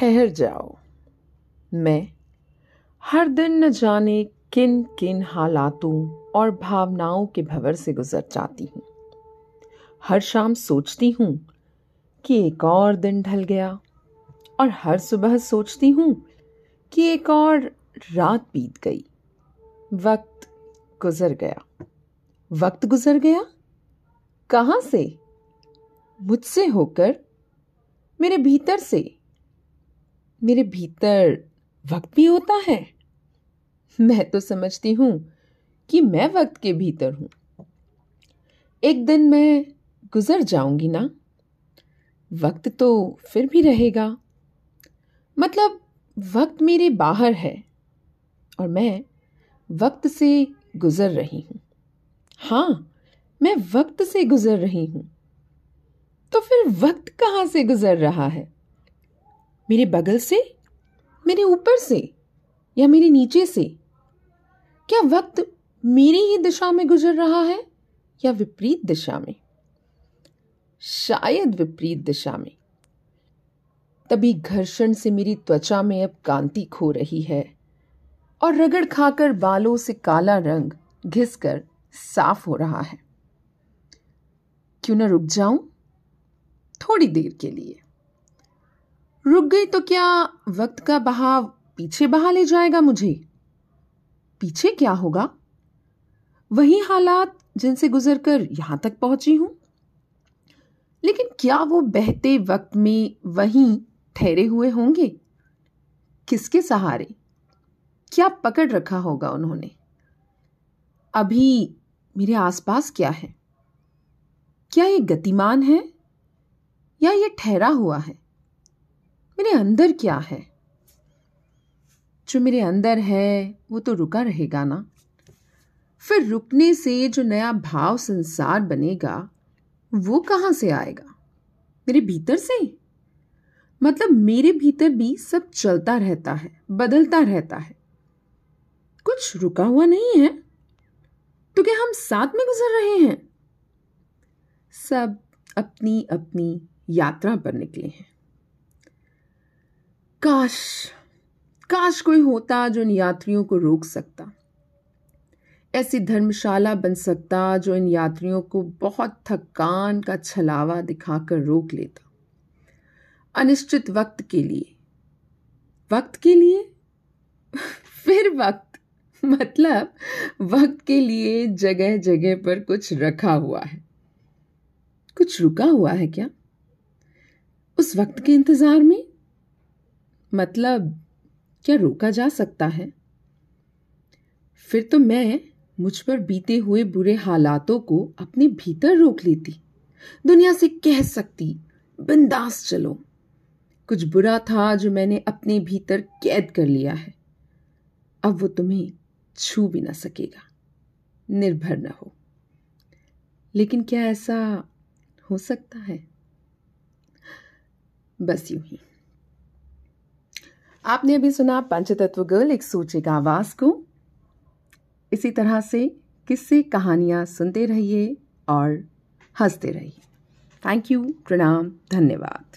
ठहर जाओ। मैं हर दिन न जाने किन किन हालातों और भावनाओं के भंवर से गुजर जाती हूँ। हर शाम सोचती हूँ कि एक और दिन ढल गया और हर सुबह सोचती हूँ कि एक और रात बीत गई। वक्त गुजर गया। वक्त गुजर गया? कहाँ से? मुझसे होकर? मेरे भीतर से? मेरे भीतर वक्त भी होता है। मैं तो समझती हूँ कि मैं वक्त के भीतर हूँ। एक दिन मैं गुजर जाऊँगी ना? वक्त तो फिर भी रहेगा। मतलब वक्त मेरे बाहर है और मैं वक्त से गुजर रही हूँ। हाँ मैं वक्त से गुजर रही हूँ। तो फिर वक्त कहाँ से गुजर रहा है? मेरे बगल से? मेरे ऊपर से? या मेरे नीचे से? क्या वक्त मेरी ही दिशा में गुजर रहा है या विपरीत दिशा में? शायद विपरीत दिशा में। तभी घर्षण से मेरी त्वचा में अब कांति खो रही है और रगड़ खाकर बालों से काला रंग घिसकर साफ़ हो रहा है। क्यों ना रुक जाऊँ? थोड़ी देर के लिए। रुक गई तो क्या वक्त का बहाव पीछे बहा ले जाएगा मुझे? पीछे क्या होगा? वही हालात जिनसे गुजरकर यहाँ तक पहुँची हूँ। लेकिन क्या वो बहते वक्त में वहीं ठहरे हुए होंगे? किसके सहारे? क्या पकड़ रखा होगा उन्होंने? अभी मेरे आसपास क्या है? क्या ये गतिमान है? या ये ठहरा हुआ है? मेरे अंदर क्या है? जो मेरे अंदर है, वो तो रुका रहेगा ना। फिर रुकने से जो नया भाव संसार बनेगा, वो कहाँ से आएगा? मेरे भीतर से? मतलब मेरे भीतर भी सब चलता रहता है, बदलता रहता है। कुछ रुका हुआ नहीं है? तो क्या हम साथ में गुजर रहे हैं? सब अपनी अपनी यात्रा पर निकले हैं। काश काश कोई होता जो इन यात्रियों को रोक सकता। ऐसी धर्मशाला बन सकता जो इन यात्रियों को बहुत थकान का छलावा दिखाकर रोक लेता। अनिश्चित वक्त के लिए। वक्त के लिए? फिर वक्त। मतलब वक्त के लिए जगह जगह पर कुछ रखा हुआ है। कुछ रुका हुआ है क्या? उस वक्त के इंतज़ार में? मतलब क्या रोका जा सकता है? फिर तो मैं मुझ पर बीते हुए बुरे हालातों को अपने भीतर रोक लेती। दुनिया से कह सकती, बिंदास चलो। कुछ बुरा था जो मैंने अपने भीतर कैद कर लिया है। अब वो तुम्हें छू भी ना सकेगा। निर्भर न हो। लेकिन क्या ऐसा हो सकता है? बस यूँ ही। आपने अभी सुना पंचतत्व गर्ल एक सूचिक आवाज़ को? इसी तरह से किस्से, कहानियाँ सुनते रहिए और हँसते रहिए। थैंक यू प्रणाम, धन्यवाद।